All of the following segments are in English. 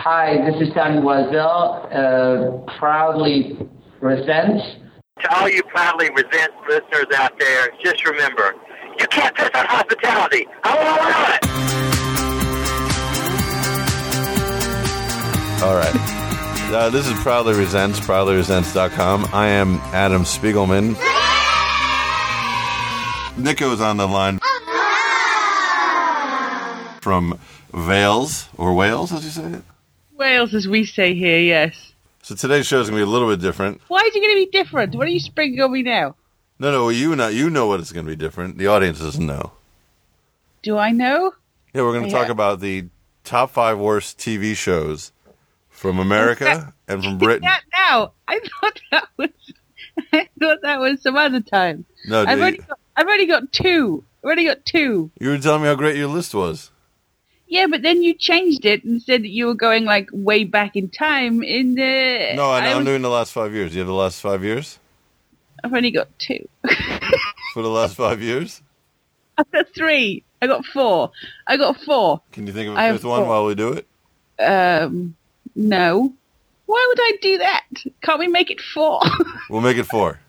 Hi, this is Tommy Wiesel, uh, proudly resent. To all you proudly resent listeners out there, just remember, you can't piss on hospitality. I want it. All right. Uh, this is Proudly Resents, proudlyresents.com. I am Adam Spiegelman. Nico's on the line from Wales, or Wales, as you say it? Wales, as we say here, yes. So today's show is going to be a little bit different. Why is it going to be different? What are you springing on me now? No, no, you know, you know what it's going to be different. The audience doesn't know. Do I know? Yeah, we're going to Yeah. talk about the top five worst TV shows from America and from Britain. That now. I thought that was. I thought that was some other time. No, I've already got. I've already got two. I've already got two. you were telling me how great your list was. Yeah, but then you changed it and said that you were going like way back in time. In the No, I was- doing the last five years. You have the last five years? I've only got two. For the last five years? I've got three. I got four. I got four. Can you think of a fifth one while we do it? Um, no. Why would I do that? Can't we make it four? We'll make it four.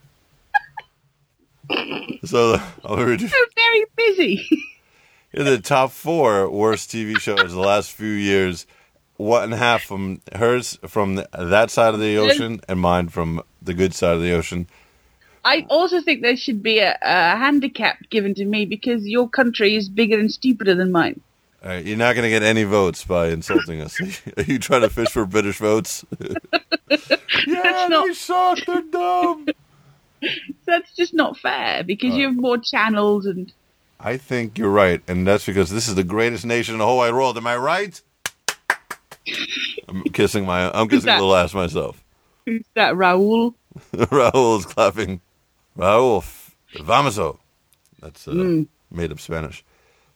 so I'll read you I'm very busy. Are the top four worst TV shows the last few years. One and a half from hers from th- that side of the ocean, and mine from the good side of the ocean. I also think there should be a, a handicap given to me because your country is bigger and stupider than mine. All right, you're not going to get any votes by insulting us. Are you trying to fish for British votes? yeah, not- they suck. They're dumb. That's just not fair because you have more channels and I think you're right, and that's because this is the greatest nation in the whole wide world. Am I right? I'm kissing my. I'm kissing that? the last myself. who's that Raoul? Raul is clapping. Raul Vamaso. That's uh, Hmm. made up Spanish.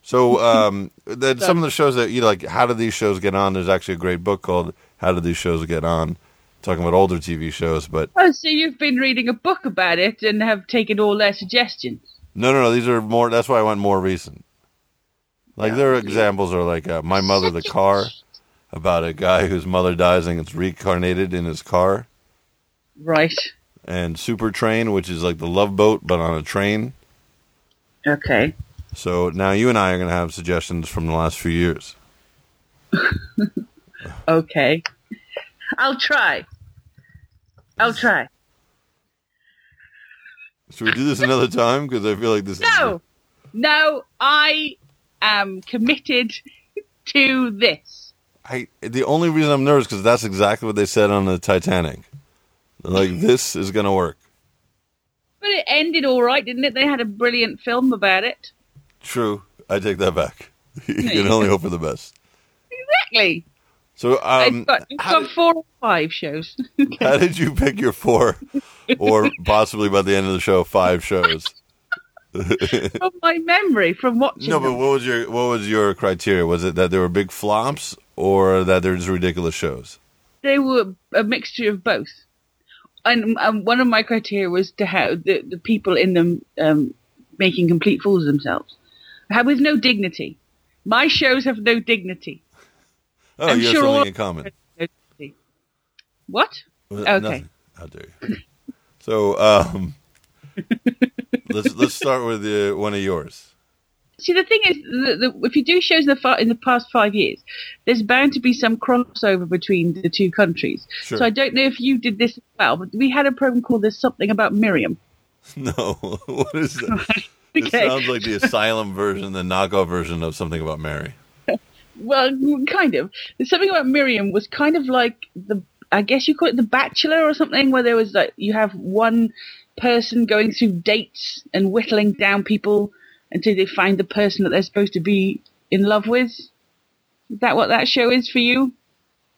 So, um, then some of the shows that you know, like, how did these shows get on? There's actually a great book called "How Did These Shows Get On," talking about older TV shows. But Oh, so you've been reading a book about it and have taken all their suggestions. No, no, no. These are more. That's why I went more recent. Like their examples are like uh, "My Mother, the Car," about a guy whose mother dies and gets reincarnated in his car, Right. and "Super Train," which is like the Love Boat but on a train. Okay. So now you and I are going to have suggestions from the last few years. Okay. I'll try. I'll try. Should we do this another time? Because I feel like this. Is No. No, I am committed to this. I the only reason I'm nervous because that's exactly what they said on the Titanic. They're like this is going to work. But it ended all right, didn't it? They had a brilliant film about it. True, I take that back. you can only hope for the best. Exactly. So, um, I've got, I've got four or five shows. did, how did you pick your four, or possibly by the end of the show, five shows? from my memory, from watching No, but what was your what was your criteria? Was it that there were big flops, or that there's ridiculous shows? they were a mixture of both. And um, one of my criteria was to have the, the people in them um, making complete fools of themselves, Have- with no dignity. My shows have no dignity. Oh, I'm you have sure something in common. What? Okay. nothing. How dare you? So, um, let's let's start with uh, one of yours. See, the thing is, the, the, if you do shows in the, fa- in the past five years, there's bound to be some crossover between the two countries. Sure. So I don't know if you did this as well, but we had a program called "There's Something About Miriam." No, what is that? It sounds like the asylum version, the knockoff version of something about Mary. Well, kind of. There's something about Miriam was kind of like the, I guess you call it the Bachelor or something, where there was like you have one person going through dates and whittling down people until they find the person that they're supposed to be in love with. Is that what that show is for you?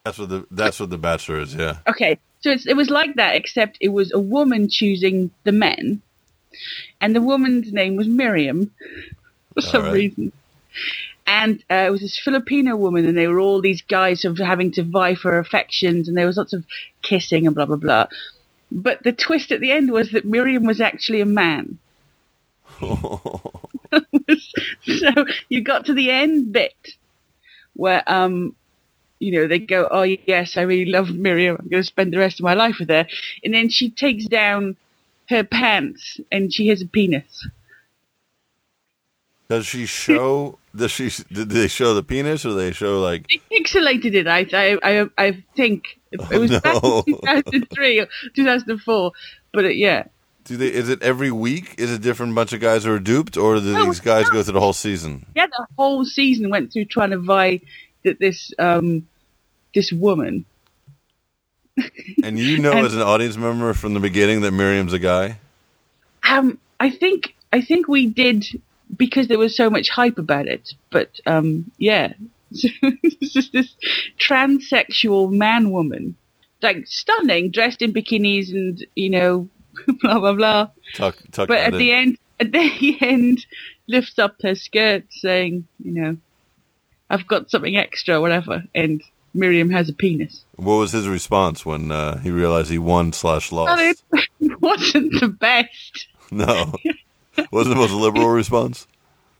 That's what the that's what the Bachelor is. Yeah. Okay, so it's, it was like that, except it was a woman choosing the men, and the woman's name was Miriam for some right. reason. And uh, it was this Filipino woman, and they were all these guys of having to vie for affections, and there was lots of kissing and blah blah blah. But the twist at the end was that Miriam was actually a man. so you got to the end bit where um you know, they go, "Oh yes, I really love Miriam. I'm going to spend the rest of my life with her," and then she takes down her pants and she has a penis. Does she show? Does she? Did they show the penis, or they show like? They pixelated it. I I I, I think it was Oh, back in 2003 or 2004, but uh, yeah. Do they? Is it every week? Is a different bunch of guys who are duped, or do No, these guys no. go through the whole season? Yeah, the whole season went through trying to vie that this um this woman. And you know, And- as an audience member from the beginning, that Miriam's a guy. Um, I think I think we did because there was so much hype about it. But um, yeah, so it's just this transsexual man woman, like stunning, dressed in bikinis and you know, blah blah blah. Tuck, tuck But at in. the end, at the end, lifts up her skirt, saying, you know, I've got something extra, whatever. And Miriam has a penis. What was his response when uh, he realized he won slash lost? Well, it wasn't the best. No, wasn't the most liberal response.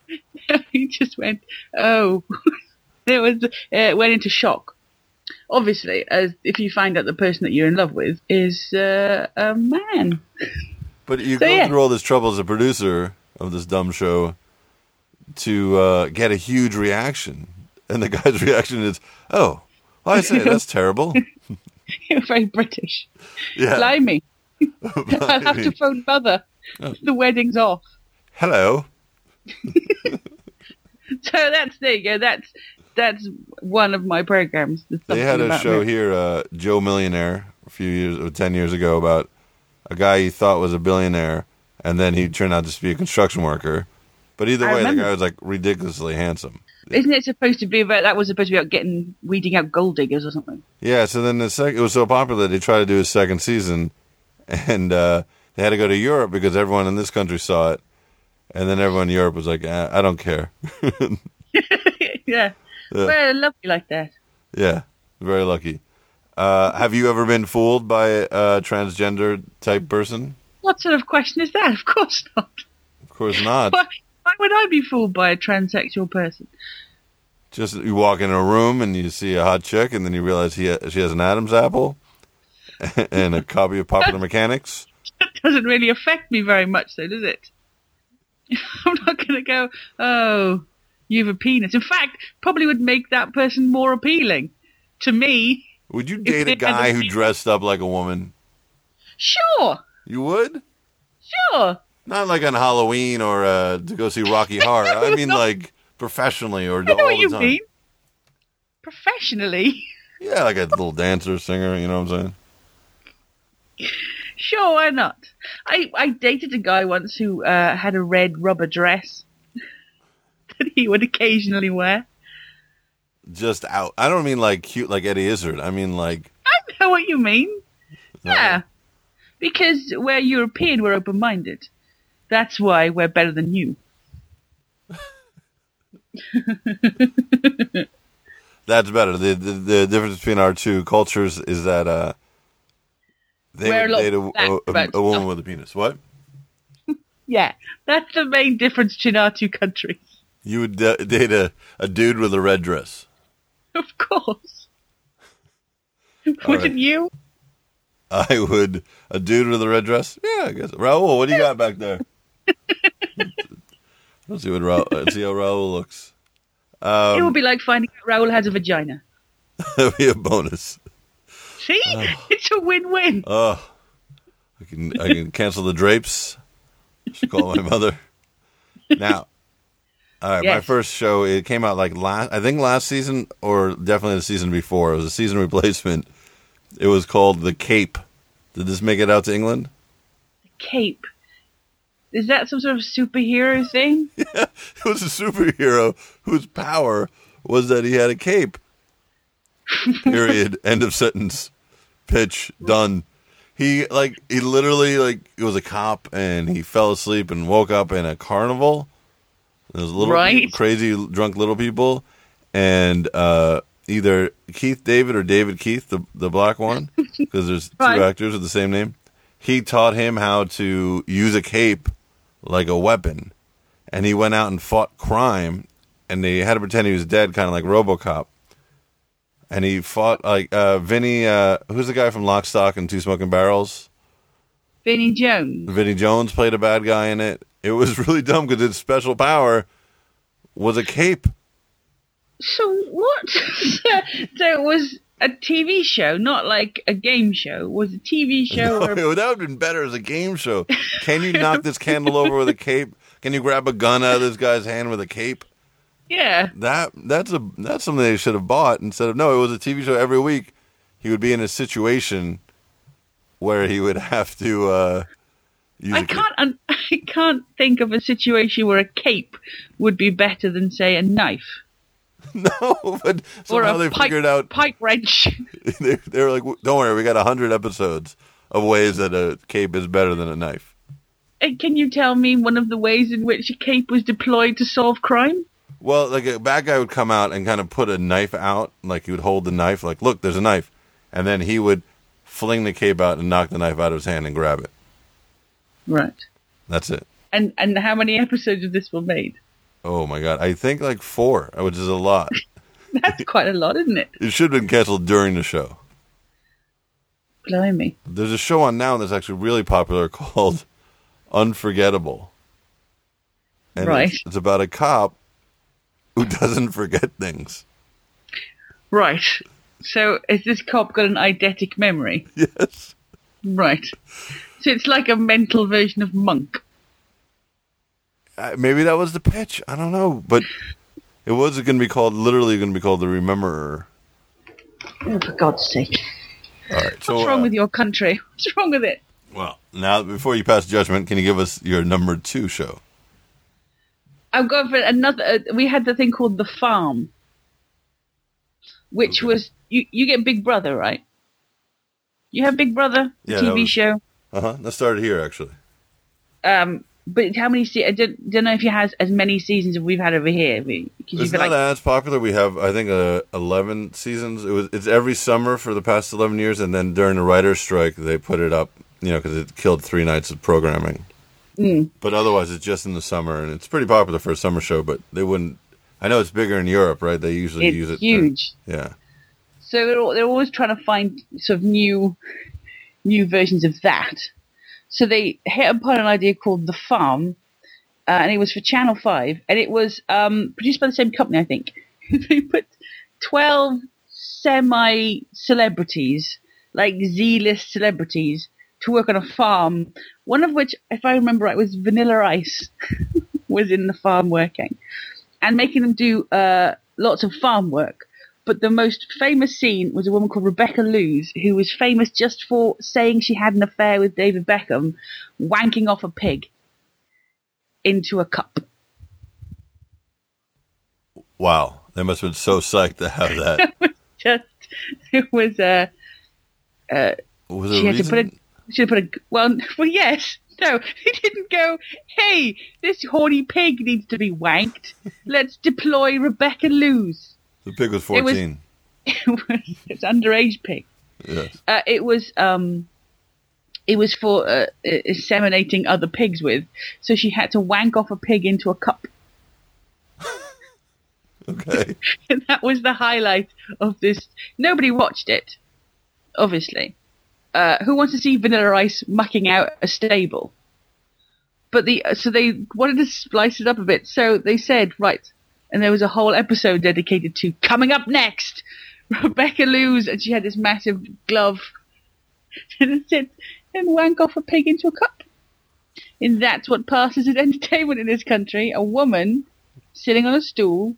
he just went, oh, it was, uh, went into shock. Obviously, as if you find out the person that you're in love with is uh, a man. But you So, go yeah. through all this trouble as a producer of this dumb show to uh, get a huge reaction, and the guy's reaction is, "Oh, well, I say that's terrible." You're very British. Yeah. Blimey. I'll have to phone mother. Oh. The wedding's off. Hello. So that's there you go. That's that's one of my programs. They had a show me. here, uh, Joe Millionaire, a few years, or ten years ago, about a guy he thought was a billionaire, and then he turned out to be a construction worker. But either I way, the guy was like ridiculously handsome. Isn't it supposed to be about that was supposed to be about getting weeding out gold diggers or something? Yeah, so then the sec- it was so popular they tried to do a second season, and uh, they had to go to Europe because everyone in this country saw it, and then everyone in Europe was like, eh, "I don't care." yeah. Well, lovely like that. yeah, very lucky. Uh, have you ever been fooled by a transgender type person? What sort of question is that? Of course not. Of course not. Why, why would I be fooled by a transsexual person? Just you walk in a room and you see a hot chick, and then you realize he ha- she has an Adam's apple and a copy of Popular Mechanics. That doesn't really affect me very much, though, does it? I'm not going to go, oh, you have a penis. In fact, probably would make that person more appealing to me. Would you date a guy who dressed up like a woman? Sure, You would. sure. Not like on Halloween or uh, to go see Rocky Horror. I mean, like professionally or I know all what the you time. mean. Professionally, Yeah, like a little dancer, singer. You know what I'm saying? Sure, why not? I, I dated a guy once who uh, had a red rubber dress that he would occasionally wear. Just out. I don't mean like cute, like Eddie Izzard. I mean like I know what you mean. Yeah. Because we're European, we're open minded. That's why we're better than you. that's better. The, the the difference between our two cultures is that uh, they We're a would date a, a, a woman with a penis. What? Yeah, that's the main difference between our two countries. You would da- date a, a dude with a red dress. Of course. Wouldn't right. you? I would a dude with a red dress. Yeah, I guess. Raul, what do you got back there? Let's see what Raul. Let's see how Raul looks. it Um, would be like finding out Raoul has a vagina. that'd be a bonus. See? It's a win win. Oh, I can I can cancel the drapes. Should call my mother. Now, all right. My first show it came out like last. I think last season or definitely the season before. It was a season replacement. It was called The Cape. Did this make it out to England? The Cape. Is that some sort of superhero thing? yeah, It was a superhero whose power was that he had a cape. Period. End of sentence. Pitch. Done. He like he literally like he was a cop and he fell asleep and woke up in a carnival. There's little Right. crazy drunk little people and uh either Keith David or David Keith, the the black one, because there's two Right. actors with the same name. He taught him how to use a cape like a weapon and he went out and fought crime and they had to pretend he was dead kind of like RoboCop. And he fought like uh, Vinnie. Uh, who's the guy from Lock, Stock, and Two Smoking Barrels? Vinnie Jones. Vinnie Jones played a bad guy in it. It was really dumb because its special power was a cape. So what? so it was a TV show, not like a game show. It was a TV show. No, where- that would have been better as a game show. Can you knock this candle over with a cape? Can you grab a gun out of this guy's hand with a cape? Yeah. That that's a that's something they should have bought instead of no. It was a TV show every week. He would be in a situation where he would have to. Uh, I can't. Un- I can't think of a situation where a cape would be better than, say, a knife No, but somehow a they pipe, figured out. pipe wrench. They, they were like, "Don't worry, we got a hundred episodes of ways that a cape is better than a knife." And Can you tell me one of the ways in which a cape was deployed to solve crime? Well, like a bad guy would come out and kind of put a knife out, like he would hold the knife, like, "Look, there's a knife," and then he would fling the cape out and knock the knife out of his hand and grab it. Right. That's it. And and how many episodes of this were made? Oh my god, I think like four, which is a lot. That's quite a lot, isn't it? It should have been canceled during the show. Blimey. There's a show on now that's actually really popular called Unforgettable. And Right. It's, it's about a cop who doesn't forget things. Right. So has this cop got an eidetic memory? Yes. Right. So it's like a mental version of Monk. Uh, maybe that was the pitch. I don't know, but it was going to be called literally going to be called the Rememberer. Oh, for God's sake. All right. So What's wrong uh, with your country? What's wrong with it? well, now before you pass judgment, can you give us your number 2 show? I've got for another. Uh, we had the thing called The Farm, which Okay. was. You, you get Big Brother, right? You have Big Brother, the Yeah, TV was- show. Uh-huh. That started here actually. Um, but how many? Se- I don't, don't know if it has as many seasons as we've had over here. It's not like as popular. We have, I think, uh, eleven seasons. It was. It's every summer for the past eleven years, and then during the writers' strike, they put it up. You know, because it killed three nights of programming. Mm. But otherwise, it's just in the summer, and it's pretty popular for a summer show. But they wouldn't. I know it's bigger in Europe, right? They usually use it. it's huge. yeah. So they're, they're always trying to find sort of new, new versions of that. So they hit upon an idea called The Farm, uh, and it was for Channel 5, and it was um, produced by the same company, I think. they put 12 semi celebrities, like Z list celebrities, to work on a farm, one of which, if I remember right, was Vanilla Ice, was in the farm working, and making them do uh, lots of farm work. But the most famous scene was a woman called Rebecca Loos, who was famous just for saying she had an affair with David Beckham, wanking off a pig into a cup. Wow. They must have been so psyched to have that. Just it was uh, uh Was she a had to put a she had put a well well yes no he didn't go hey this horny pig needs to be wanked let's deploy Rebecca Loos. The pig was it was- fourteen. It was it's underage pig. Yes. Uh, it was um, it was for uh, inseminating other pigs with. So she had to wank off a pig into a cup, Okay. and that was the highlight of this. Nobody watched it, obviously. Uh, who wants to see Vanilla Ice mucking out a stable? But the so they wanted to splice it up a bit. So they said right, and there was a whole episode dedicated to coming up next. Rebecca Loos, and she had this massive glove, and said, "And wank off a pig into a cup." And that's what passes as entertainment in this country: a woman sitting on a stool,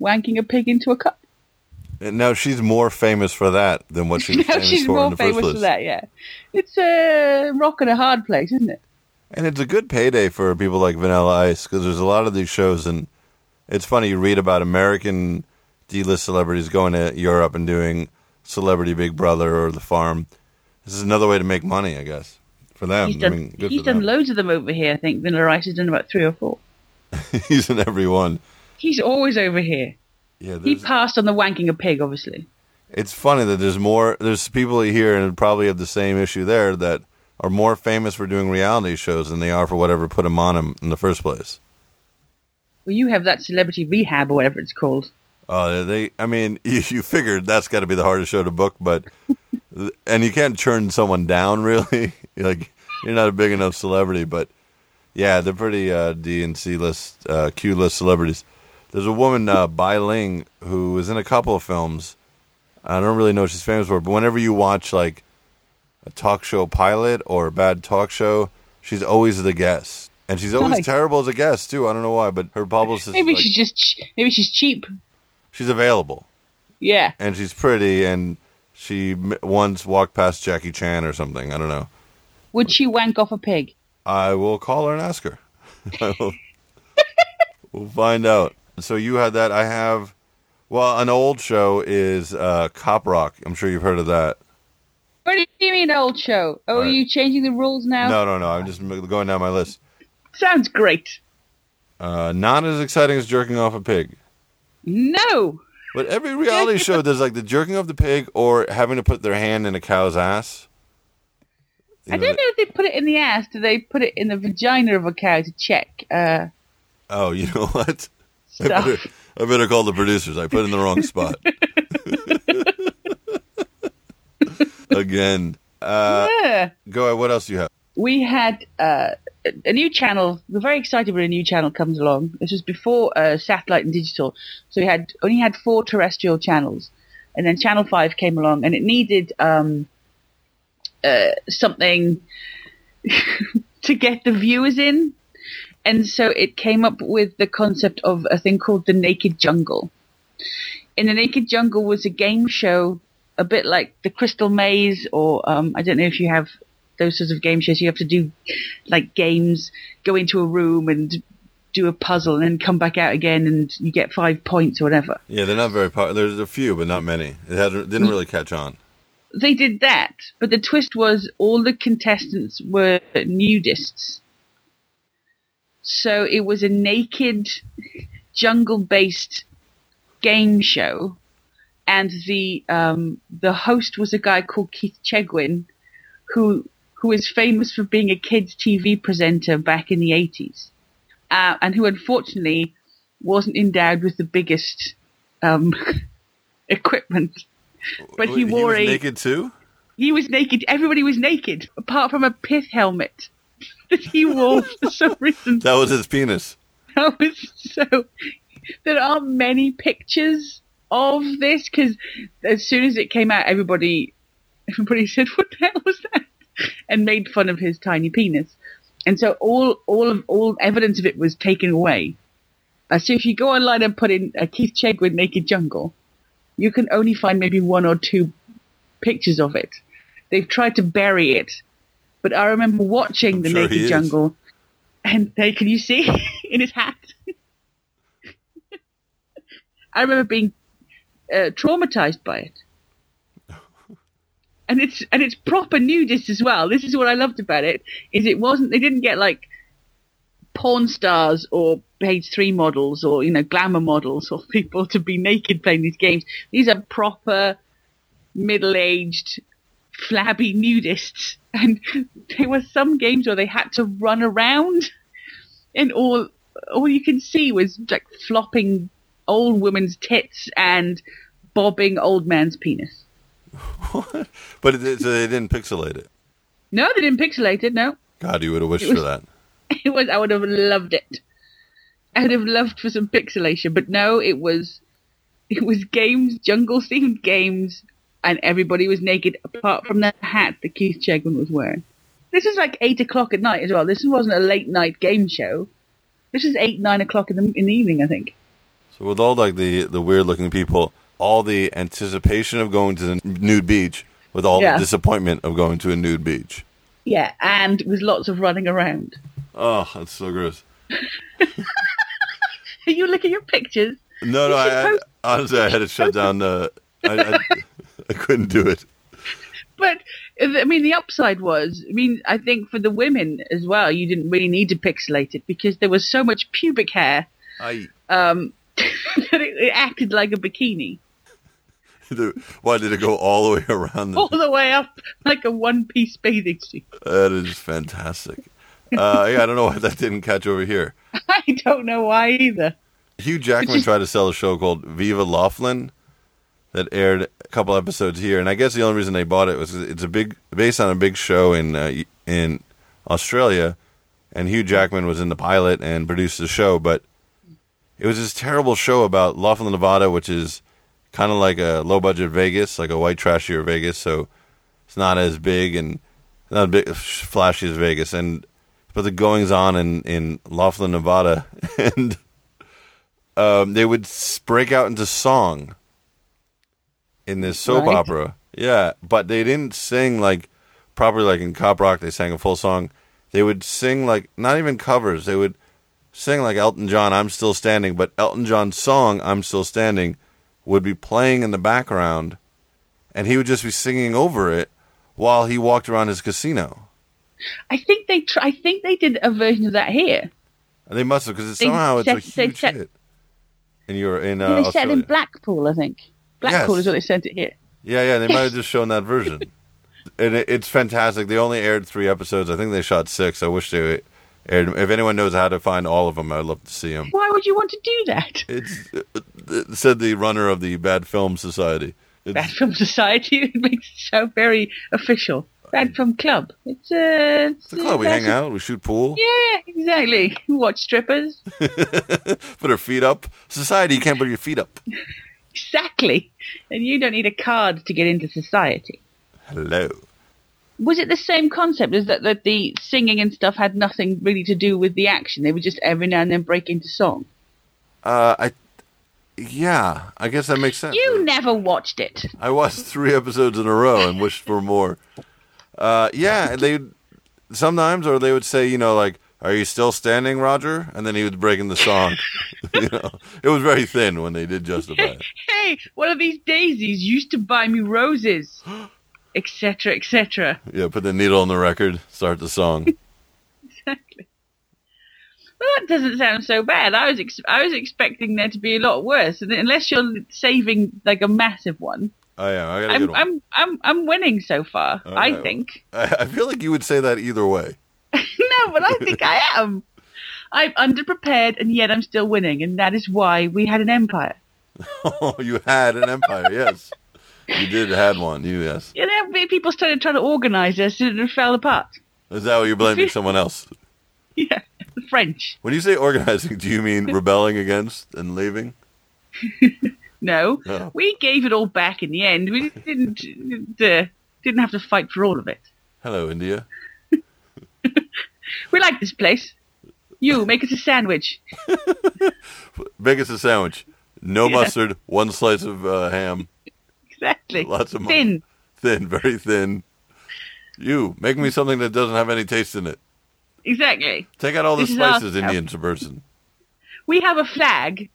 wanking a pig into a cup. And now she's more famous for that than what she was famous she's for in more the first famous place. for that. Yeah, it's a rock and a hard place, isn't it? And it's a good payday for people like Vanilla Ice because there's a lot of these shows, and it's funny you read about American D-list celebrities going to Europe and doing Celebrity Big Brother or The Farm. This is another way to make money, I guess, for them. He's done, I mean, he's done them. loads of them over here. I think Vanilla Ice has done about three or four. he's in every one. He's always over here. Yeah, He passed on the wanking a pig, obviously. it's funny that there's more. There's people here and probably have the same issue there that are more famous for doing reality shows than they are for whatever put them on them in the first place. Well, you have that celebrity rehab or whatever it's called. Uh, they, I mean, you, you figured that's got to be the hardest show to book, but and you can't turn someone down really. like you're not a big enough celebrity, but yeah, they're pretty uh, D and C list, uh, Q list celebrities. There's a woman, uh, Bai Ling, who is in a couple of films. I don't really know what she's famous for, but whenever you watch like a talk show pilot or a bad talk show, she's always the guest, and she's always Nice. terrible as a guest too. I don't know why, but her publicist, Maybe like, she's just ch- maybe she's cheap. she's available Yeah. and she's pretty, and she m- once walked past Jackie Chan or something. I don't know. Would she wank off a pig? I will call her and ask her. I will- we'll find out. So you had that. I have. Well, an old show is uh, Cop Rock. I'm sure you've heard of that. What do you mean, old show? Oh, are you changing the rules now? No, no, no. I'm just going down my list. Sounds great. Uh, not as exciting as jerking off a pig. No. But every reality show, there's like the jerking off the pig or having to put their hand in a cow's ass. I don't know if they put it in the ass. Do they put it in the vagina of a cow to check uh, Oh, you know what? I better, I better call the producers. I put in the wrong spot. Again. Uh, yeah. go ahead. What else do you have? We had uh, a- a new channel. We're very excited when a new channel comes along. This was before uh, satellite and digital, so we had only had four terrestrial channels, and then Channel Five came along, and it needed um, uh, something to get the viewers in, and so it came up with the concept of a thing called the Naked Jungle. In the Naked Jungle was a game show, a bit like the Crystal Maze, or um, I don't know if you have those sorts of game shows. You have to do like games, go into a room and do a puzzle, and then come back out again, and you get five points or whatever. Yeah, they're not very popular. There's a few, but not many. It had, didn't really catch on. They did that, but the twist was all the contestants were nudists. So it was a naked, jungle-based game show, and the um, the host was a guy called Keith Chegwin, who who is famous for being a kids TV presenter back in the eighties, uh, and who unfortunately wasn't endowed with the biggest um, equipment. But he wore was a naked too. he was naked. Everybody was naked, apart from a pith helmet that he wore for some reason. That was his penis. That was so. There aren't many pictures of this because as soon as it came out, everybody, everybody said, "What the hell was that?" and made fun of his tiny penis. And so all all of all evidence of it was taken away. Uh, so if you go online and put in uh, Keith Chegwin naked jungle, you can only find maybe one or two pictures of it. They've tried to bury it, but I remember watching the sure naked jungle, and they, can you see in his hat? I remember being uh, traumatized by it. And it's and it's proper nudist as well. This is what I loved about it. Is it wasn't they didn't get like porn stars or page three models or you know glamour models or people to be naked playing these games. These are proper middle aged flabby nudists. And there were some games where they had to run around and all all you can see was like flopping old women's tits and bobbing old man's penis. But it, so they didn't pixelate it. No, they didn't pixelate it. No, God, you would have wished was- for that. it was. I would have loved it. I would have loved for some pixelation, but no, it was. It was games, jungle themed games, and everybody was naked apart from the hat that Keith Chegwin was wearing. This is like eight o'clock at night as well. This wasn't a late night game show. This is eight nine o'clock in the in the evening, I think. So with all like the the weird looking people, all the anticipation of going to the nude beach, with all Yeah. the disappointment of going to a nude beach. Yeah, and with lots of running around. Oh, that's so gross. Are you looking at your pictures? No, no, I, I honestly I had to shut down. Uh, I, I, I couldn't do it. But I mean, the upside was, I mean, I think for the women as well, you didn't really need to pixelate it because there was so much pubic hair I um, that it, it acted like a bikini why did it go all the way around? all The, the way up like a one-piece bathing suit. that is fantastic. Uh, yeah, I don't know why that didn't catch over here. I don't know why either. Hugh Jackman tried to sell a show called Viva Laughlin that aired couple episodes here, and I guess the only reason they bought it was it's a big based on a big show in uh, in Australia, and Hugh Jackman was in the pilot and produced the show, but it was this terrible show about Laughlin, Nevada, which is kind of like a low budget Vegas, like a white trashier Vegas, so it's not as big and not as big flashy as Vegas, and but the goings on in in Laughlin, Nevada, and um, they would break out into song in this soap Right. opera. Yeah, but they didn't sing like properly like in Cop Rock. They sang a full song. They would sing like not even covers. They would sing like Elton John, "I'm Still Standing," but Elton John's song, "I'm Still Standing," would be playing in the background, and he would just be singing over it while he walked around his casino. I think they tr- I think they did a version of that here. And they must have because somehow it's a set- huge set- hit. And you're in uh, they set in Blackpool, I think. Blackpool Yes. is what they sent it here. Yeah, yeah, they might have just shown that version. And it, it's fantastic. They only aired three episodes. I think they shot six. I wish they aired. If anyone knows how to find all of them, I'd love to see them. Why would you want to do that? It's it said the runner of the Bad Film Society. It's, Bad Film Society it makes it so very official. Bad Film Club. It's a. It's it's a club. We hang a- out. We shoot pool. Yeah, exactly. Watch strippers. Put our feet up. Society, you can't put your feet up. Exactly. And you don't need a card to get into society. Hello. Was it the same concept as that, that the singing and stuff had nothing really to do with the action? They would just every now and then break into song. Uh, I. Yeah, I guess that makes sense. You never watched it. I watched three episodes in a row and wished for more. Uh, yeah, they sometimes, or they would say, you know, like, "Are you still standing, Roger?" And then he was breaking the song. you know, it was very thin when they did justify it. Hey, one of these daisies used to buy me roses, etc., etc. Yeah, put the needle on the record, start the song. Exactly. Well, that doesn't sound so bad. I was ex- I was expecting there to be a lot worse, and unless you're saving like a massive one, Oh yeah, I got a good I'm one. I'm I'm I'm winning so far. I think. I, I feel like you would say that either way. No, but I think I am. I'm underprepared, and yet I'm still winning, and that is why we had an empire. Oh, you had an empire, yes. You did had one, you yes. You know, people started trying to organize us, and it fell apart. Is that what you're blaming someone else? Yeah, the French. When you say organizing, do you mean rebelling against and leaving? No, Oh. we gave it all back in the end. We didn't didn't, uh, didn't have to fight for all of it. Hello, India. We like this place. You make us a sandwich. Make us a sandwich. No Yeah. mustard, one slice of uh, ham, Exactly. lots of mu- Thin. thin, very thin. You make me something that doesn't have any taste in it. Exactly. Take out all the This spices. Indian person. We have a flag.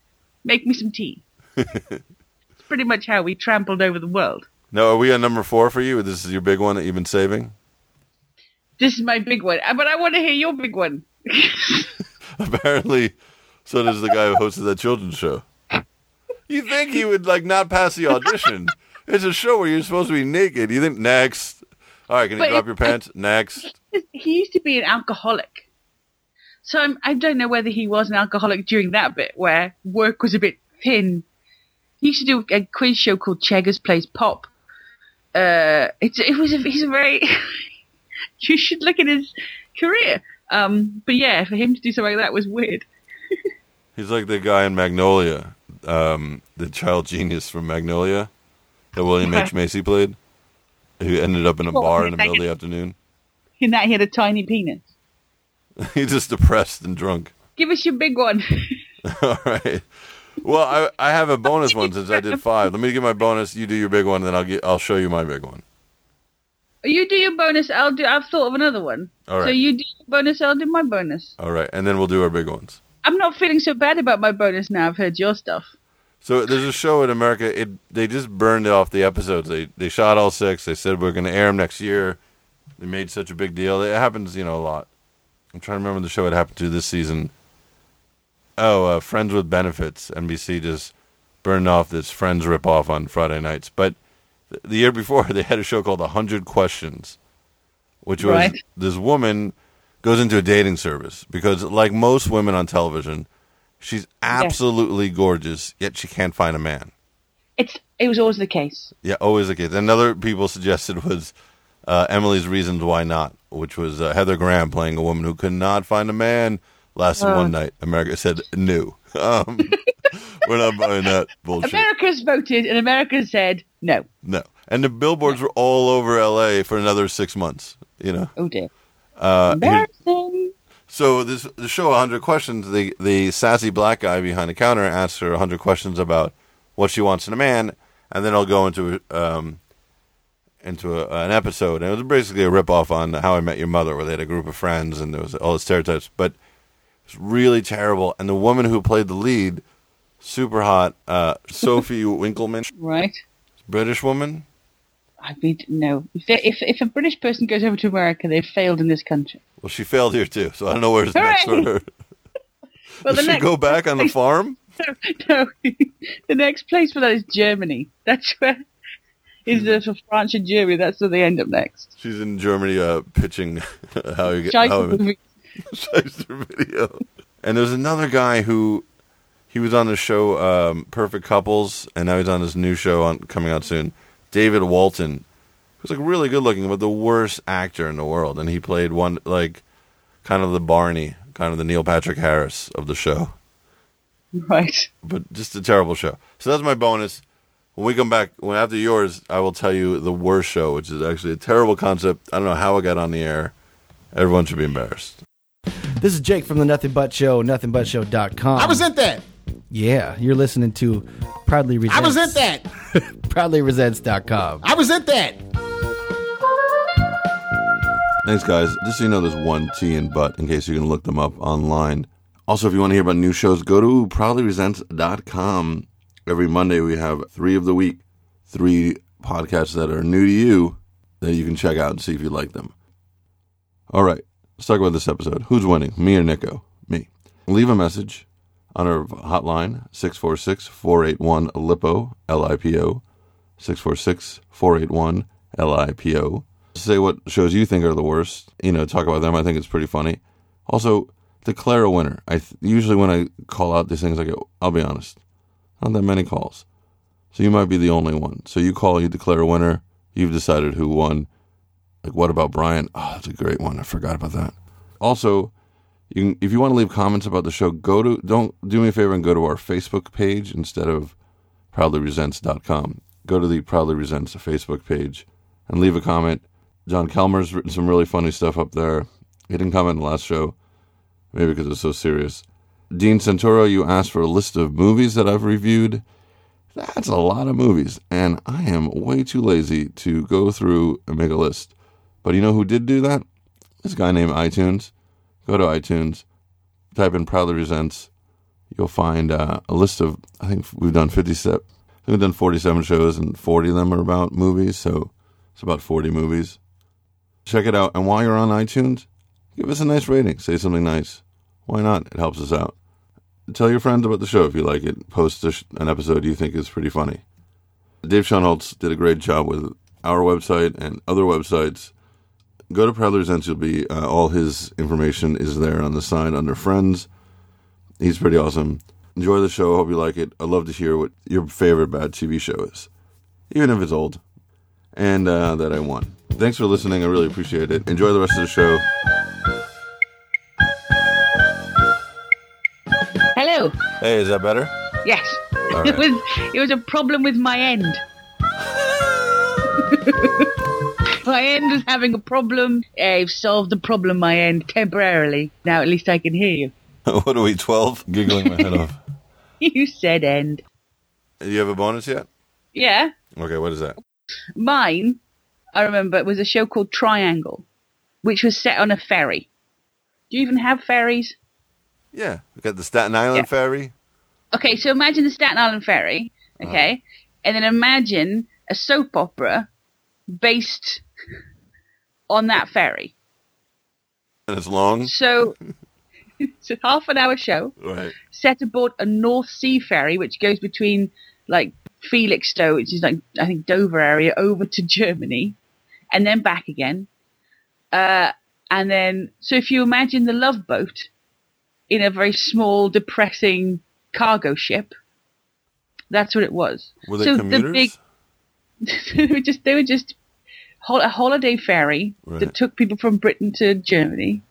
Make me some tea. it's pretty much how we trampled over the world. No, are we on number four for you? This is your big one that you've been saving. This is my big one, Uh, but I want to hear your big one. Apparently, so does the guy who hosted that children's show. You think he would like not pass the audition? It's a show where you're supposed to be naked. You think next? All right, can you But drop it- your pants? Next. he used to be an alcoholic. So I'm, I don't know whether he was an alcoholic during that bit where work was a bit thin. He used to do a quiz show called Cheggers Plays Pop. Uh, it's, it was a, he's a very, you should look at his career. Um, but yeah, for him to do something like that was weird. He's like the guy in Magnolia, um, the child genius from Magnolia that William H Macy played, who ended up in a Well, bar in the middle of the afternoon. In that he had a tiny penis. He's just depressed and drunk. Give us your big one. All right. Well, I I have a bonus one since I did five. Let me get my bonus. You do your big one, then I'll get I'll show you my big one. You do your bonus, I'll do, I've thought of another one. All right. So you do your bonus, I'll do my bonus. All right, and then we'll do our big ones. I'm not feeling so bad about my bonus now I've heard your stuff. So there's a show in America. It they just burned off the episodes. They they shot all six. They said we're going to air them next year. They made such a big deal. It happens, you know, a lot. I'm trying to remember the show it happened to this season. Oh, uh, Friends with Benefits. NBC just burned off this Friends ripoff on Friday nights. But the year before, they had a show called A Hundred Questions, which was Right. this woman goes into a dating service because, like most women on television, She's absolutely gorgeous, yet she can't find a man. It's it was always the case. Yeah, always the case. Another people suggested was uh, Emily's Reasons Why Not, which was uh, Heather Graham playing a woman who could not find a man. Lasted Uh. one night. America said no. Um, we're not buying that bullshit. America's voted, and America said no. no. And the billboards were all over L.A. for another six months. You know. Oh dear. Uh, Embarrassing. So this the show 100 questions. The the sassy black guy behind the counter asks her 100 questions about what she wants in a man, and then I'll go into um into a, an episode. And it was basically a rip off on How I Met Your Mother, where they had a group of friends and there was all the stereotypes. But it's really terrible. And the woman who played the lead, super hot, uh, Sophie Winkleman, Right. British woman. I mean, no. If, they, if if a British person goes over to America, they've failed in this country. Well, she failed here too, so I don't know where's next for her. Well, Does she go back on the farm? no, the next place for that is Germany. That's where is the for France and Germany. That's where they end up next. She's in Germany uh, pitching how you get Scheiße how. Shyster video. And there's another guy who he was on the show um, Perfect Couples, and now he's on his new show on coming out soon. David Walton, who's like really good looking, but the worst actor in the world, and he played one like kind of the Barney, kind of the Neil Patrick Harris of the show, Right. but just a terrible show. So that's my bonus. When we come back, when after yours, I will tell you the worst show, which is actually a terrible concept. I don't know how it got on the air. Everyone should be embarrassed. This is Jake from the Nothing But Show, nothingbutShow.com. I was at that. Yeah, you're listening to Proudly Resents. I was at that. ProudlyResents.com. I was at that. Thanks, guys. Just so you know, there's one T in butt in case you can look them up online. Also, if you want to hear about new shows, go to proudlyresents.com. Every Monday, we have three of the week, three podcasts that are new to you that you can check out and see if you like them. All right, let's talk about this episode. Who's winning, me or Nico? Me. Leave a message on our hotline, 646 481 LIPO, L I P O, 646 481 L I P O. Say what shows you think are the worst. You know, talk about them. I think it's pretty funny. Also, declare a winner. I th- usually when I call out these things, I go, I'll be honest, not that many calls. So you might be the only one. So you call, you declare a winner. You've decided who won. Like, what about Brian? Oh, that's a great one. I forgot about that. Also, you can, if you want to leave comments about the show, go to don't do me a favor and go to our Facebook page instead of proudlyresents.com. Go to the Proudly Resents Facebook page and leave a comment. John Kelmer's written some really funny stuff up there. He didn't comment in the last show, maybe because it was so serious. Dean Santoro, you asked for a list of movies that I've reviewed. That's a lot of movies, and I am way too lazy to go through and make a list. But you know who did do that? This guy named iTunes. Go to iTunes, type in Proudly Resents. You'll find uh, a list of, I think we've done 57, I think we've done 47 shows, and 40 of them are about movies, so it's about 40 movies. Check it out, and while you're on iTunes, give us a nice rating. Say something nice. Why not? It helps us out. Tell your friends about the show if you like it. Post sh- an episode you think is pretty funny. Dave Schoenholtz did a great job with our website and other websites. Go to. You'll be uh, all his information is there on the side under friends. He's pretty awesome. Enjoy the show. Hope you like it. I'd love to hear what your favorite bad TV show is, even if it's old, and uh, that I won. Thanks for listening. I really appreciate it. Enjoy the rest of the show. Hello. Hey, is that better? Yes. All It was it was a problem with my end. my end was having a problem. I've solved the problem my end temporarily. Now at least I can hear you. what are we, 12? Giggling my head off. You said end. Do you have a bonus yet? Yeah. Okay, what is that? Mine, I remember, it was a show called Triangle, which was set on a ferry. Do you even have ferries? Yeah, we got the Staten Island Yeah. ferry. Okay, so imagine the Staten Island ferry, okay, and then imagine a soap opera based on that ferry. And it's long. So it's a half an hour show Right. set aboard a North Sea ferry, which goes between like Felixstowe, which is like I think Dover area, over to Germany, and then back again. Uh, and then so if you imagine the Love Boat in a very small, depressing cargo ship. That's what it was. Were they so commuters? the big they were just they were just a holiday ferry Right. that took people from Britain to Germany.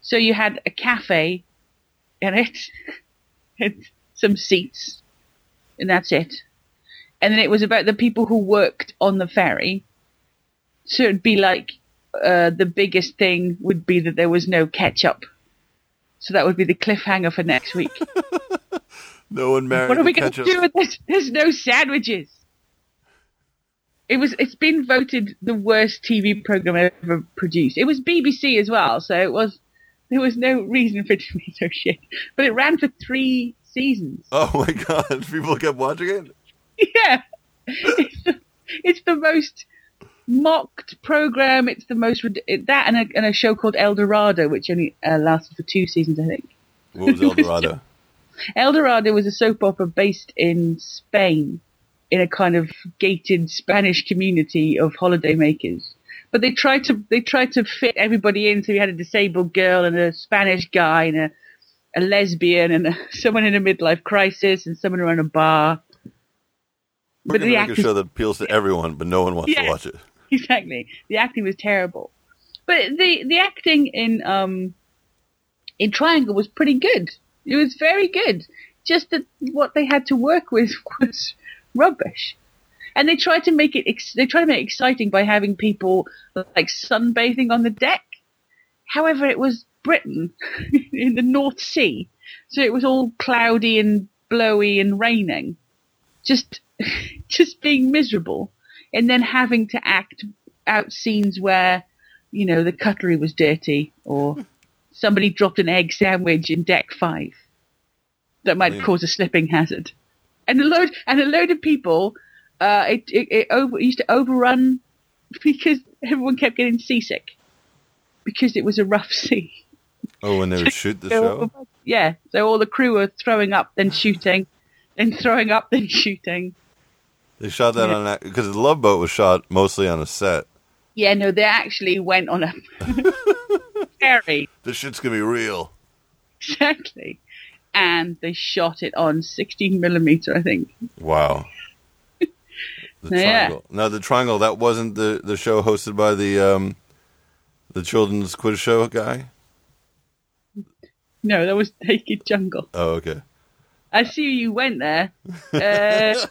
So you had a cafe in it, and some seats, and that's it. And then it was about the people who worked on the ferry. So it'd be like uh, the biggest thing would be that there was no ketchup. So that would be the cliffhanger for next week. no one married What are we going to do with this? There's no sandwiches. It was. It's been voted the worst TV program ever produced. It was BBC as well, so it was. There was no reason for it to be so shit, but it ran for three seasons. Oh my god! People kept watching it. Yeah, it's the, it's the most mocked program. It's the most it, that and a, and a show called El Dorado, which only uh, lasted for two seasons, I think. What was El Dorado? El Dorado was a soap opera based in Spain, in a kind of gated Spanish community of holidaymakers. But they tried to they tried to fit everybody in. So you had a disabled girl and a Spanish guy and a, a lesbian and a, someone in a midlife crisis and someone around a bar. We're But the make a show that appeals to everyone, but no one wants to watch it. exactly. The acting was terrible, but the the acting in um in Triangle was pretty good. It was very good. Just that what they had to work with was rubbish, and they tried to make it. Ex- they tried to make it exciting by having people like sunbathing on the deck. However, it was Britain in the North Sea, so it was all cloudy and blowy and raining. Just, just being miserable and then having to act out scenes where, you know, the cutlery was dirty or hmm. somebody dropped an egg sandwich in deck five that might Yeah. cause a slipping hazard. And a load, and a load of people, uh, it, it, it over, it used to overrun because everyone kept getting seasick because it was a rough sea. Oh, and they would shoot the show. Yeah. So all the crew were throwing up, then shooting, then throwing up, then shooting. They shot that Yeah. on because the Love Boat was shot mostly on a set. Yeah, no, they actually went on a ferry. This shit's gonna be real. Exactly. And they shot it on 16 millimeter, I think. Wow. The Yeah. triangle. No, the triangle. That wasn't the the show hosted by the um the children's quiz show guy. No, that was Naked Jungle. Oh, okay. I see you went there. Uh,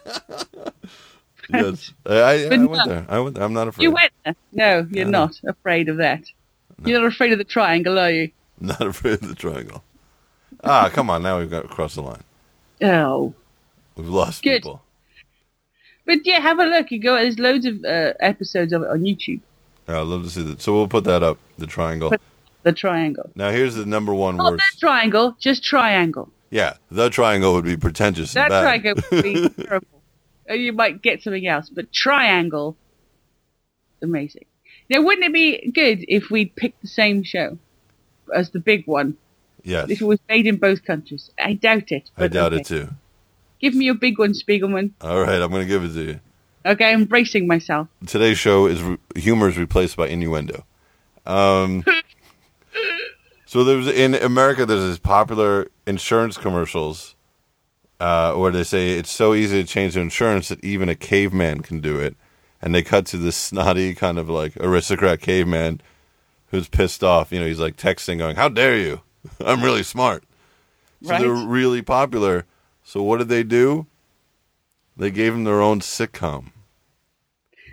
Yes, I, I, I went no. there. I went. I'm not afraid. you went there. No, you're No. not afraid of that. You're not afraid of the triangle, are you? Not afraid of the triangle. Ah, come on. Now we've got across the line. Oh. We've lost Good. people. But yeah, have a look. You go. There's loads of uh, episodes of it on YouTube. Yeah, I'd love to see that. So we'll put that up. The triangle. But- The triangle. Now here's the number one word. Not worst. that triangle, just triangle. Yeah, the triangle would be pretentious. That triangle would be terrible. You might get something else, but triangle, amazing. Now, wouldn't it be good if we'd picked the same show as the big one? Yes, If it was made in both countries? I doubt it. I doubt okay. it too. Give me your big one, Spiegelman. All right, I'm going to give it to you. Okay, I'm bracing myself. Today's show is re- humor is replaced by innuendo. Um, so there's in America there's this popular insurance commercials uh, where they say it's so easy to change the insurance that even a caveman can do it, and they cut to this snotty kind of like aristocrat caveman who's pissed off. You know, he's like texting, going, "How dare you? I'm really smart." So Right. they're really popular. So what did they do? They gave them their own sitcom.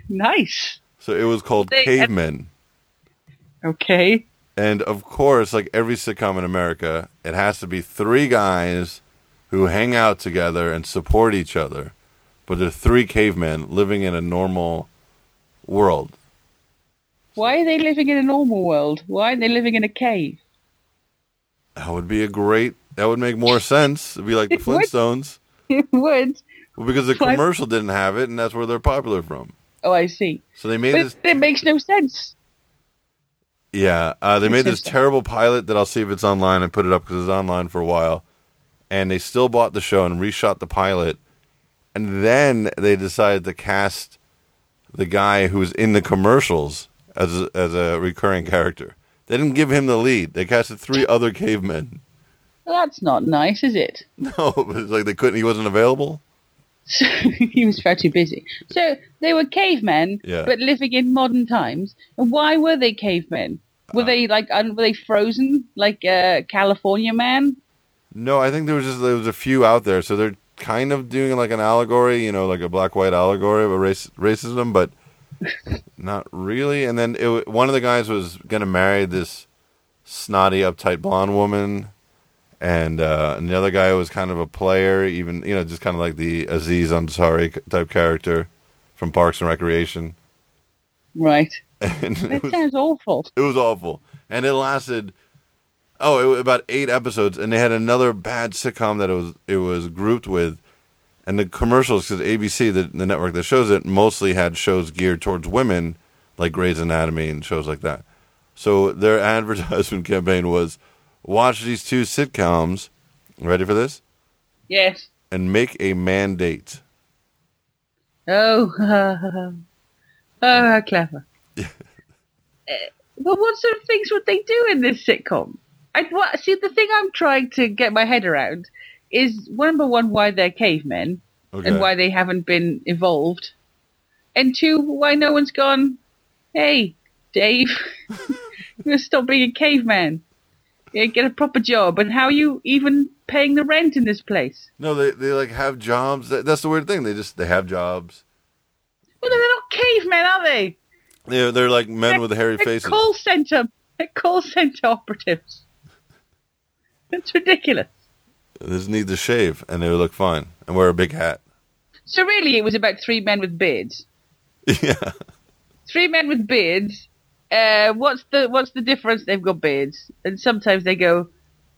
Nice. So it was called They- Cavemen. Okay. And of course, like every sitcom in America, it has to be three guys who hang out together and support each other. But they're three cavemen living in a normal world. Why are they living in a normal world? Why aren't they living in a cave? That would be a great. That would make more sense. It'd be like the It would. Flintstones. It would. Well, because the commercial didn't have it, and that's where they're popular from. Oh, I see. So they made But this. it makes no sense. Yeah, uh, they made this terrible pilot that I'll see if it's online and put it up because it's online for a while. And they still bought the show and reshot the pilot. And then they decided to cast the guy who's in the commercials as a, as a recurring character. They didn't give him the lead. They casted three other cavemen. Well, that's not nice, is it? No, but it's like they couldn't. He wasn't available. So he was far too busy. So they were cavemen, Yeah. but living in modern times. And why were they cavemen? Uh, Were they like un- were they frozen like a California man? No, I think there was just there was a few out there, so they're kind of doing like an allegory, you know, like a black white allegory of race, racism, but not really. And then it, one of the guys was gonna marry this snotty, uptight blonde woman, and uh, and the other guy was kind of a player, even you know, just kind of like the Aziz Ansari type character from Parks and Recreation. Right. And it That was, sounds awful. it was awful, and it lasted. Oh, it was about eight episodes, and they had another bad sitcom that it was it was grouped with, and the commercials because ABC, the, the network that shows it, mostly had shows geared towards women, like Grey's Anatomy and shows like that. So their advertisement campaign was, watch these two sitcoms. Ready for this? Yes. And make a mandate. Oh, oh, how clever. Uh, but what sort of things would they do in this sitcom? I what, see the thing I'm trying to get my head around is number one why they're cavemen Okay. and why they haven't been evolved, and two why no one's gone. Hey, Dave, stop being a caveman. Yeah, get a proper job. And how are you even paying the rent in this place? No, they they like have jobs. That, that's the weird thing. They just they have jobs. Well, they're not cavemen, are they? They're they're like men with hairy They're faces. call center, they're call center operatives. That's ridiculous. Just need to shave, and they would look fine, and wear a big hat. So really, it was about three men with beards. yeah, Three men with beards. Uh, what's the what's the difference? They've got beards, and sometimes they go,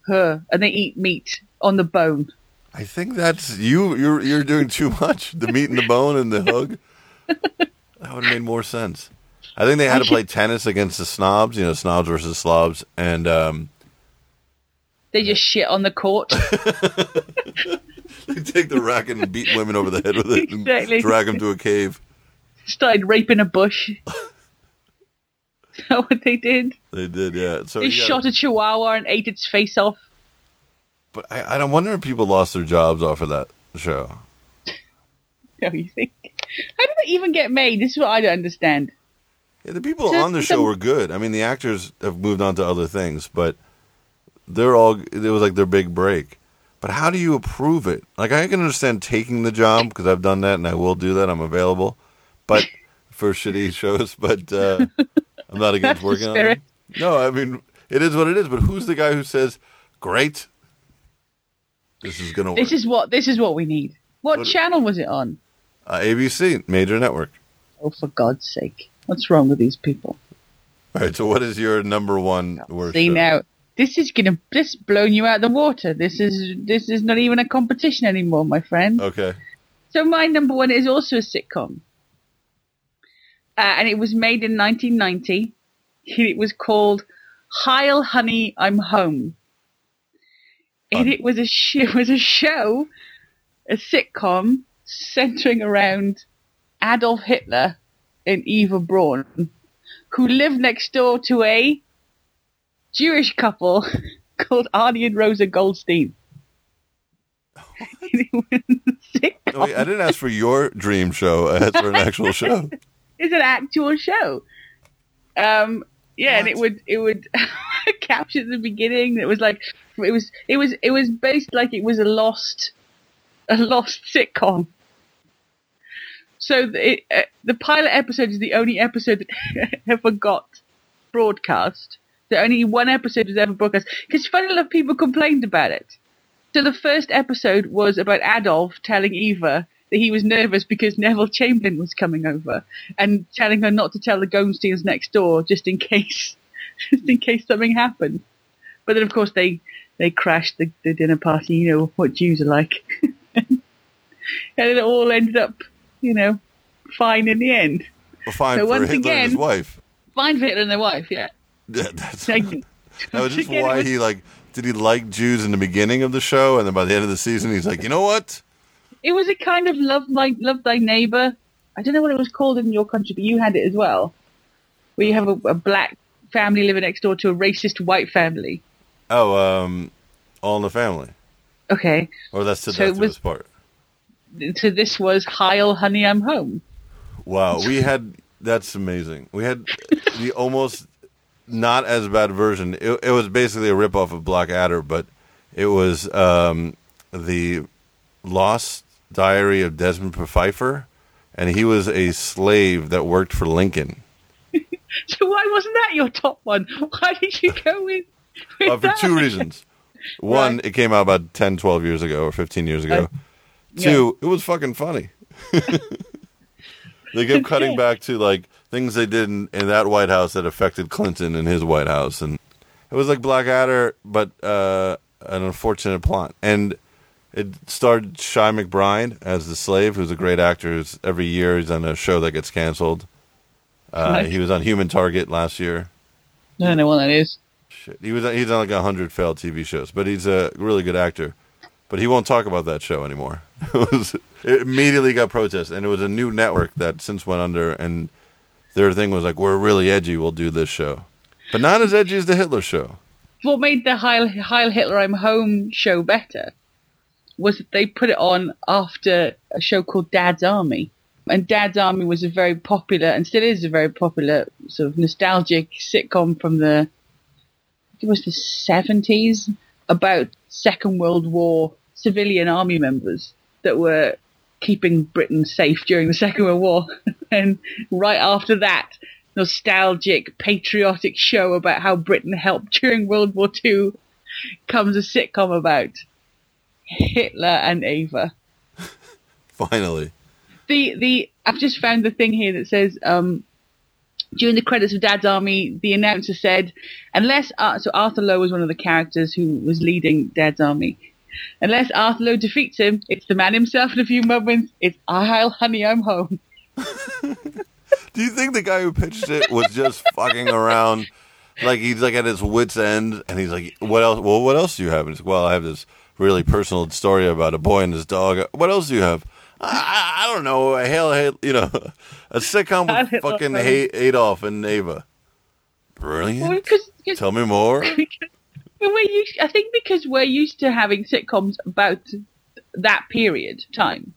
huh, and they eat meat on the bone. I think that's you. You're you're doing too much. The meat and the bone and the hug. That would have made more sense. I think they had to play tennis against the snobs. You know, snobs versus slobs, and um, They just shit on the court. they take the racket and beat women over the head with it, and Exactly. drag them to a cave. Started raping a bush. Is that what they did? They did, yeah. So They shot a chihuahua and ate its face off. But I, I don't wonder if people lost their jobs off of that show. No, you think? How did they even get made? This is what I don't understand. Yeah, the people So on the show were good. I mean, the actors have moved on to other things, but they're all. It was like their big break. But how do you approve it? Like, I can understand taking the job because I've done that and I will do that. I'm available, but for shitty shows. But uh, I'm not against working on them. No, I mean it is what it is. But who's the guy who says, "Great, this is gonna work"? This is what this is what we need. What, What- channel was it on? uh, ABC, major network. Oh, for God's sake! What's wrong with these people? All right. So, what is your number one worst? See now, this is gonna this blown you out the water. This is this is not even a competition anymore, my friend. Okay. So my number one is also a sitcom, uh, and it was made in 1990. It was called "Heil, Honey, I'm Home," and it was a sh- it was a show, a sitcom centering around Adolf Hitler and Eva Braun, who lived next door to a Jewish couple called Arnie and Rosa Goldstein. it was a sitcom. No, wait, I didn't ask for your dream show. I asked for an actual show. It's an actual show. Um, yeah, and it would it would capture the beginning. It was like it was it was it was based like it was a lost a lost sitcom. So the, it, uh, the pilot episode is the only episode that ever got broadcast. The only one episode was ever broadcast because funny enough, people complained about it. So the first episode was about Adolf telling Eva that he was nervous because Neville Chamberlain was coming over and telling her not to tell the Goldsteins next door just in case, just in case something happened. But then of course they they crashed the, the dinner party. You know what Jews are like, and it all ended up, you know, fine in the end. Well, fine So for once Hitler and his wife. Fine for Hitler and their wife, yeah. Yeah, that's, Like, that was just why was- he like. Did he like Jews in the beginning of the show, and then by the end of the season, he's like, you know what? It was a kind of love like love thy neighbor. I don't know what it was called in your country, but you had it as well, where you have a, a black family living next door to a racist white family. Oh, um, All in the Family, Okay, or that's to So death was- part. so this was Heil, honey, I'm home. Wow, we had that's amazing. We had the almost not as bad version. It, it was basically a ripoff of Blackadder, but it was um, the Lost Diary of Desmond Pfeiffer, and he was a slave that worked for Lincoln. So why wasn't that your top one? Why did you go with? with Uh, for that? two reasons. One, Right. it came out about 10, 12 years ago or 15 years ago. Uh, Two, it was fucking funny. they kept cutting back to like things they did in, in that White House that affected Clinton in his White House, and it was like Blackadder, but uh, an unfortunate plot. And it starred Chi McBride as the slave, who's a great actor. Who's every year he's on a show that gets canceled. Uh, He was on Human Target last year. I don't know what that is. Shit. He was he's on like a hundred failed TV shows, but he's a really good actor. But he won't talk about that show anymore. it, was, it immediately got protest, and it was a new network that since went under. And their thing was like, "We're really edgy. We'll do this show, but not as edgy as the Hitler show." What made the Heil, Heil Hitler, I'm home show better was that they put it on after a show called Dad's Army. And Dad's Army was a very popular, and still is a very popular, sort of nostalgic sitcom from the, it was the 70s, about Second World War civilian army members that were keeping Britain safe during the Second World War. and right after that, nostalgic, patriotic show about how Britain helped during World War II comes a sitcom about Hitler and Ava. Finally, The the I've just found the thing here that says um, during the credits of Dad's Army, the announcer said, unless Ar- so Arthur Lowe was one of the characters who was leading Dad's Army. Unless Arthur Lowe defeats him, it's the man himself in a few moments. It's Heil honey, I'm home. do you think the guy who pitched it was just fucking around? Like he's like at his wits end, and he's like, "What else? Well, what else do you have?" And he's like, "Well, I have this really personal story about a boy and his dog. What else do you have?" I, I, don't know. A hail, hail, you know, a sitcom with fucking. Adolf and Ava. Brilliant. Well, because, because Tell me more. We're used, I think because we're used to having sitcoms about that period time.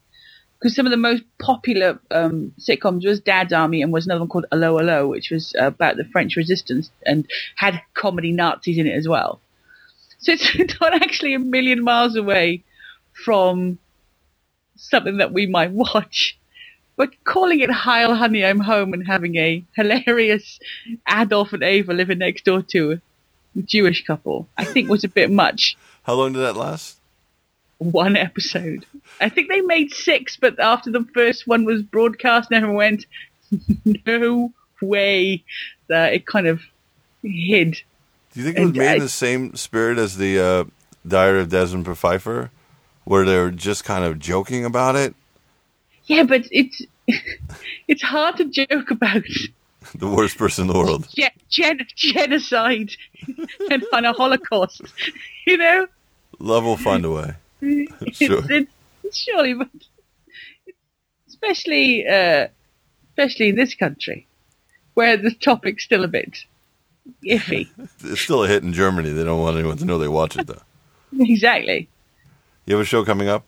Because some of the most popular um, sitcoms was Dad's Army and was another one called Allo Allo, which was about the French resistance and had comedy Nazis in it as well. So it's not actually a million miles away from something that we might watch. But calling it Heil Honey, I'm Home and having a hilarious Adolf and Ava living next door to Jewish couple, I think was a bit much. How long did that last? One episode. I think they made six, but after the first one was broadcast, and everyone went, no way. That it kind of hid. Do you think it was made I- in the same spirit as the uh, Diary of Desmond Pfeiffer, where they were just kind of joking about it? Yeah, but it's it's hard to joke about The worst person in the world. ge- gen- genocide and on a Holocaust. You know, Love will find a way. Sure. it's surely, but especially uh, especially in this country where the topic's still a bit iffy. It's still a hit in Germany. They don't want anyone to know they watch it, though. exactly. You have a show coming up?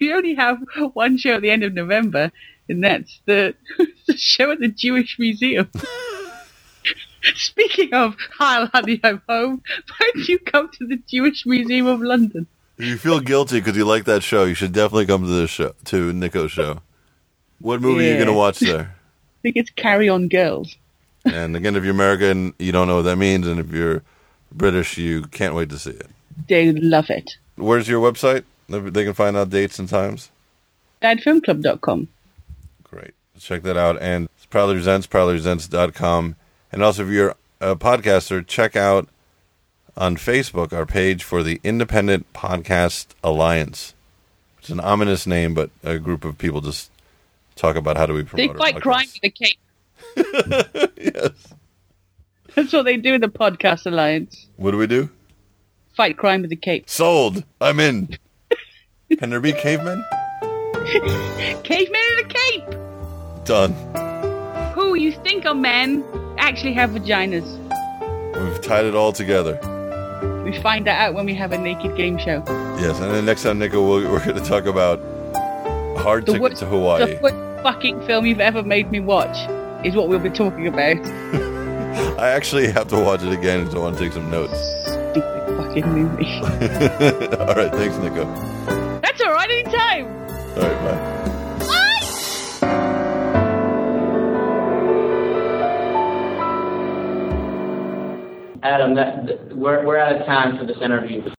You only have one show at the end of November, and that's the, the show at the Jewish Museum. Speaking of Heil Honey, I'm home. Why don't you come to the Jewish Museum of London? If you feel guilty because you like that show, you should definitely come to this show, to Nico's show. What movie are you going to watch there? I think it's Carry On Girls. And again, if you're American, you don't know what that means. And if you're British, you can't wait to see it. They love it. Where's your website? They can find out dates and times. Dadfilmclub.com. Check that out. And it's Proudly Resents, proudlyresents.com. And also, if you're a podcaster, check out on Facebook our page for the Independent Podcast Alliance. It's an ominous name, but a group of people just talk about how do we promote our fight crime with a cape. yes. That's what they do in the Podcast Alliance. What do we do? Fight crime with a cape. Sold. I'm in. Can there be cavemen? Cavemen in a cape! Done. Who you think are men actually have vaginas. We've tied it all together. We find that out when we have a naked game show. Yes, and then next time, Nico, we'll, we're going to talk about Hard The Ticket worst- to Hawaii. The worst fucking film you've ever made me watch is what we'll be talking about. I actually have to watch it again because I want to take some notes. Stupid fucking movie. All right, thanks, Nico. That's alright, anytime. All right, bye. Adam, that, we're, we're out of time for this interview.